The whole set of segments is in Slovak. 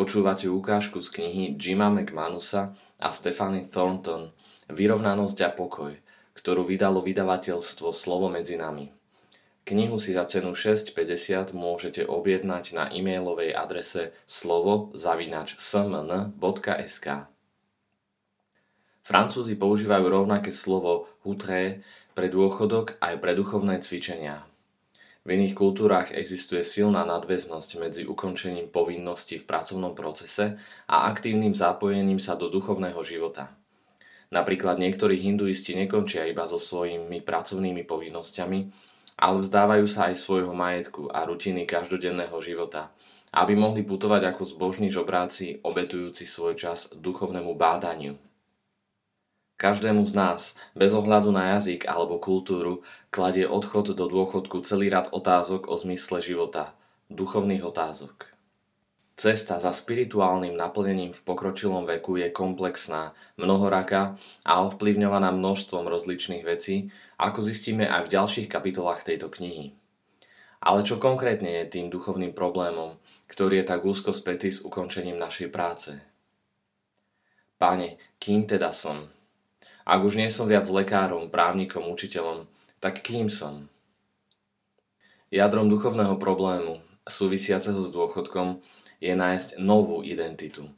Počúvate ukážku z knihy Jima McManusa a Stephanie Thornton Vyrovnanosť a pokoj, ktorú vydalo vydavateľstvo Slovo medzi nami. Knihu si za cenu 6,50 môžete objednať na e-mailovej adrese slovo zavinač smn.sk Francúzi používajú rovnaké slovo hutré pre dôchodok aj pre duchovné cvičenia. V iných kultúrach existuje silná nadväznosť medzi ukončením povinností v pracovnom procese a aktívnym zapojením sa do duchovného života. Napríklad niektorí hinduisti nekončia iba so svojimi pracovnými povinnosťami, ale vzdávajú sa aj svojho majetku a rutiny každodenného života, aby mohli putovať ako zbožní žobráci, obetujúci svoj čas duchovnému bádaniu. Každému z nás, bez ohľadu na jazyk alebo kultúru, kladie odchod do dôchodku celý rad otázok o zmysle života, duchovných otázok. Cesta za spirituálnym naplnením v pokročilom veku je komplexná, mnohoraká a ovplyvňovaná množstvom rozličných vecí, ako zistíme aj v ďalších kapitolách tejto knihy. Ale čo konkrétne je tým duchovným problémom, ktorý je tak úzko spätý s ukončením našej práce? Pane, kým teda som? Ak už nie som viac lekárom, právnikom, učiteľom, tak kým som? Jadrom duchovného problému, súvisiaceho s dôchodkom, je nájsť novú identitu.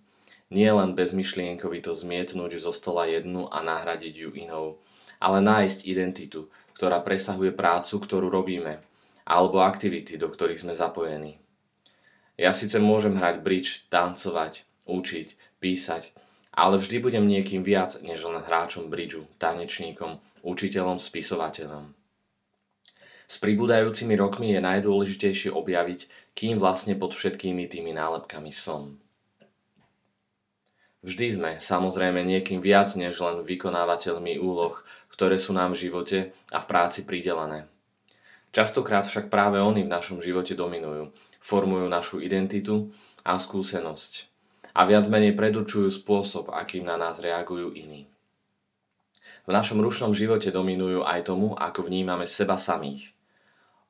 Nie len bezmyšlienkovito zmietnúť zo stola jednu a nahradiť ju inou, ale nájsť identitu, ktorá presahuje prácu, ktorú robíme, alebo aktivity, do ktorých sme zapojení. Ja síce môžem hrať bridge, tancovať, učiť, písať, ale vždy budem niekým viac než len hráčom bridžu, tanečníkom, učiteľom, spisovateľom. S pribúdajúcimi rokmi je najdôležitejšie objaviť, kým vlastne pod všetkými tými nálepkami som. Vždy sme samozrejme niekým viac než len vykonávateľmi úloh, ktoré sú nám v živote a v práci pridelené. Častokrát však práve oni v našom živote dominujú, formujú našu identitu a skúsenosť a viac menej predurčujú spôsob, akým na nás reagujú iní. V našom rušnom živote dominujú aj tomu, ako vnímame seba samých.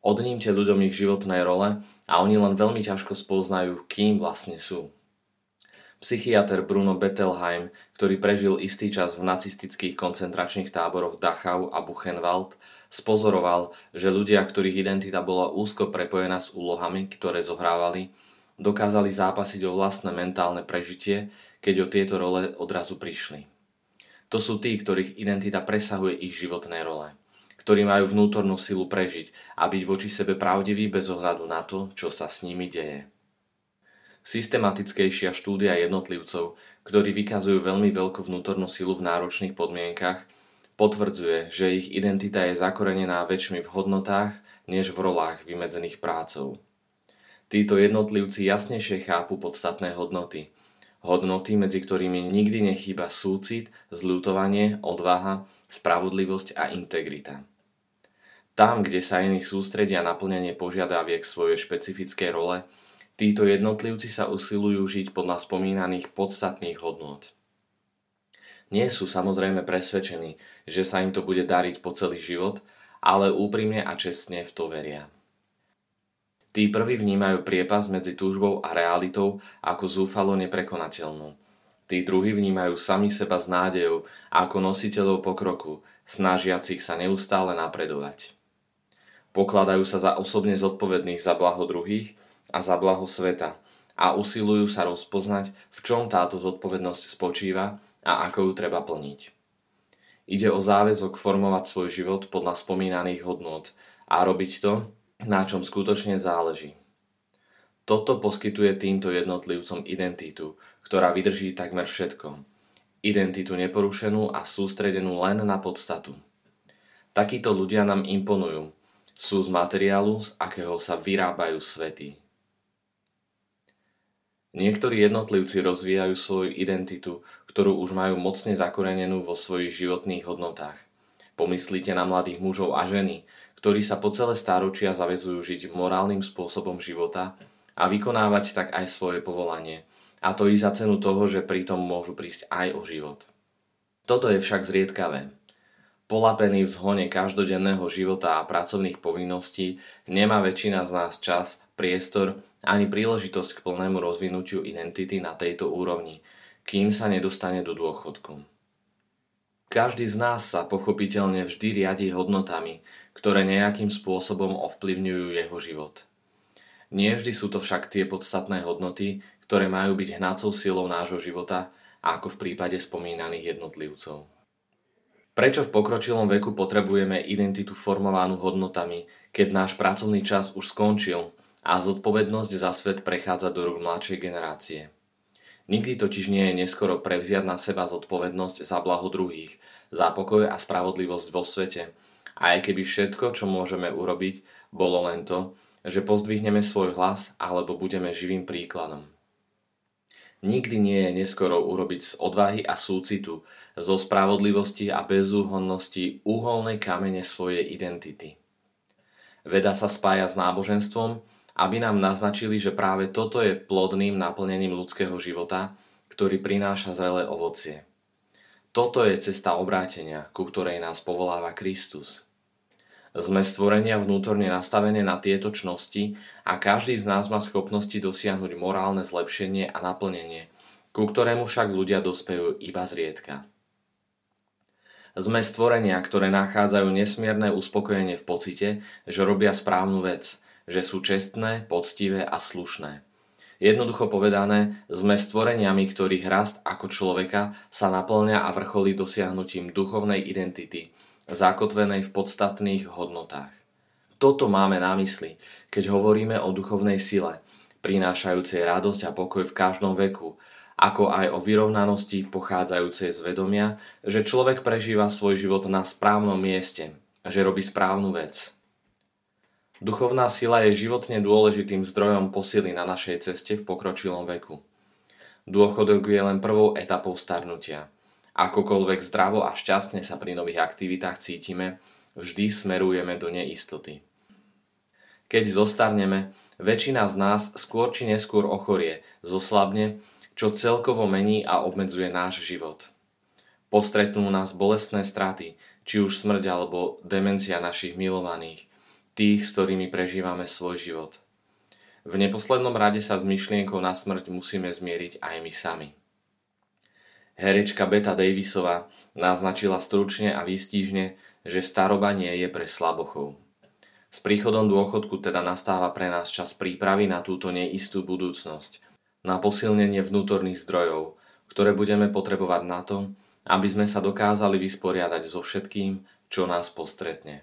Odnímte ľuďom ich životné role a oni len veľmi ťažko spoznajú, kým vlastne sú. Psychiatr Bruno Bettelheim, ktorý prežil istý čas v nacistických koncentračných táboroch Dachau a Buchenwald, spozoroval, že ľudia, ktorých identita bola úzko prepojená s úlohami, ktoré zohrávali, dokázali zápasiť o vlastné mentálne prežitie, keď o tieto role odrazu prišli. To sú tí, ktorých identita presahuje ich životné role, ktorí majú vnútornú silu prežiť a byť voči sebe pravdiví bez ohľadu na to, čo sa s nimi deje. Systematickejšia štúdia jednotlivcov, ktorí vykazujú veľmi veľkú vnútornú silu v náročných podmienkach, potvrdzuje, že ich identita je zakorenená väčšmi v hodnotách než v rolách vymedzených prácou. Títo jednotlivci jasnejšie chápu podstatné hodnoty. Hodnoty, medzi ktorými nikdy nechýba súcit, zľutovanie, odvaha, spravodlivosť a integrita. Tam, kde sa iní sústredia na plnenie požiadaviek svojej špecifické role, títo jednotlivci sa usilujú žiť podľa spomínaných podstatných hodnot. Nie sú samozrejme presvedčení, že sa im to bude dariť po celý život, ale úprimne a čestne v to veria. Tí prví vnímajú priepas medzi túžbou a realitou ako zúfalo neprekonateľnú. Tí druhí vnímajú sami seba s nádejou ako nositeľov pokroku, snažiacich sa neustále napredovať. Pokladajú sa za osobne zodpovedných za blaho druhých a za blaho sveta a usilujú sa rozpoznať, v čom táto zodpovednosť spočíva a ako ju treba plniť. Ide o záväzok formovať svoj život podľa spomínaných hodnôt a robiť to, na čom skutočne záleží. Toto poskytuje týmto jednotlivcom identitu, ktorá vydrží takmer všetko. Identitu neporušenú a sústredenú len na podstatu. Takíto ľudia nám imponujú. Sú z materiálu, z akého sa vyrábajú svety. Niektorí jednotlivci rozvíjajú svoju identitu, ktorú už majú mocne zakorenenú vo svojich životných hodnotách. Pomyslite na mladých mužov a ženy, ktorí sa po celé stáročia zavezujú žiť morálnym spôsobom života a vykonávať tak aj svoje povolanie. A to i za cenu toho, že pritom môžu prísť aj o život. Toto je však zriedkavé. Polapený v zhone každodenného života a pracovných povinností nemá väčšina z nás čas priestor ani príležitosť k plnému rozvinutiu identity na tejto úrovni, kým sa nedostane do dôchodku. Každý z nás sa pochopiteľne vždy riadi hodnotami, ktoré nejakým spôsobom ovplyvňujú jeho život. Nie vždy sú to však tie podstatné hodnoty, ktoré majú byť hnacou silou nášho života, ako v prípade spomínaných jednotlivcov. Prečo v pokročilom veku potrebujeme identitu formovanú hodnotami, keď náš pracovný čas už skončil a zodpovednosť za svet prechádza do rúk mladšej generácie? Nikdy totiž nie je neskoro prevziať na seba zodpovednosť za blaho druhých, za pokoj a spravodlivosť vo svete. A aj keby všetko, čo môžeme urobiť, bolo len to, že pozdvihneme svoj hlas alebo budeme živým príkladom. Nikdy nie je neskoro urobiť z odvahy a súcitu, zo spravodlivosti a bezúhonnosti úholnej kamene svojej identity. Veda sa spája s náboženstvom, aby nám naznačili, že práve toto je plodným naplnením ľudského života, ktorý prináša zrelé ovocie. Toto je cesta obrátenia, ku ktorej nás povoláva Kristus. Sme stvorenia vnútorne nastavené na tieto čnosti a každý z nás má schopnosti dosiahnuť morálne zlepšenie a naplnenie, ku ktorému však ľudia dospejú iba zriedka. Sme stvorenia, ktoré nachádzajú nesmierne uspokojenie v pocite, že robia správnu vec, že sú čestné, poctivé a slušné. Jednoducho povedané, sme stvoreniami, ktorých rast ako človeka sa naplňa a vrcholí dosiahnutím duchovnej identity – zakotvenej v podstatných hodnotách. Toto máme na mysli, keď hovoríme o duchovnej sile, prinášajúcej radosť a pokoj v každom veku, ako aj o vyrovnanosti pochádzajúcej z vedomia, že človek prežíva svoj život na správnom mieste že robí správnu vec. Duchovná sila je životne dôležitým zdrojom posily na našej ceste v pokročilom veku. Dôchodok je len prvou etapou starnutia – Akokoľvek zdravo a šťastne sa pri nových aktivitách cítime, vždy smerujeme do neistoty. Keď zostarneme, väčšina z nás skôr či neskôr ochorie, zoslabne, čo celkovo mení a obmedzuje náš život. Postretnú nás bolestné straty, či už smrť alebo demencia našich milovaných, tých, s ktorými prežívame svoj život. V neposlednom rade sa s myšlienkou na smrť musíme zmieriť aj my sami. Herečka Beta Davisová naznačila stručne a výstížne, že staroba nie je pre slabochov. S príchodom dôchodku teda nastáva pre nás čas prípravy na túto neistú budúcnosť, na posilnenie vnútorných zdrojov, ktoré budeme potrebovať na to, aby sme sa dokázali vysporiadať so všetkým, čo nás postretne.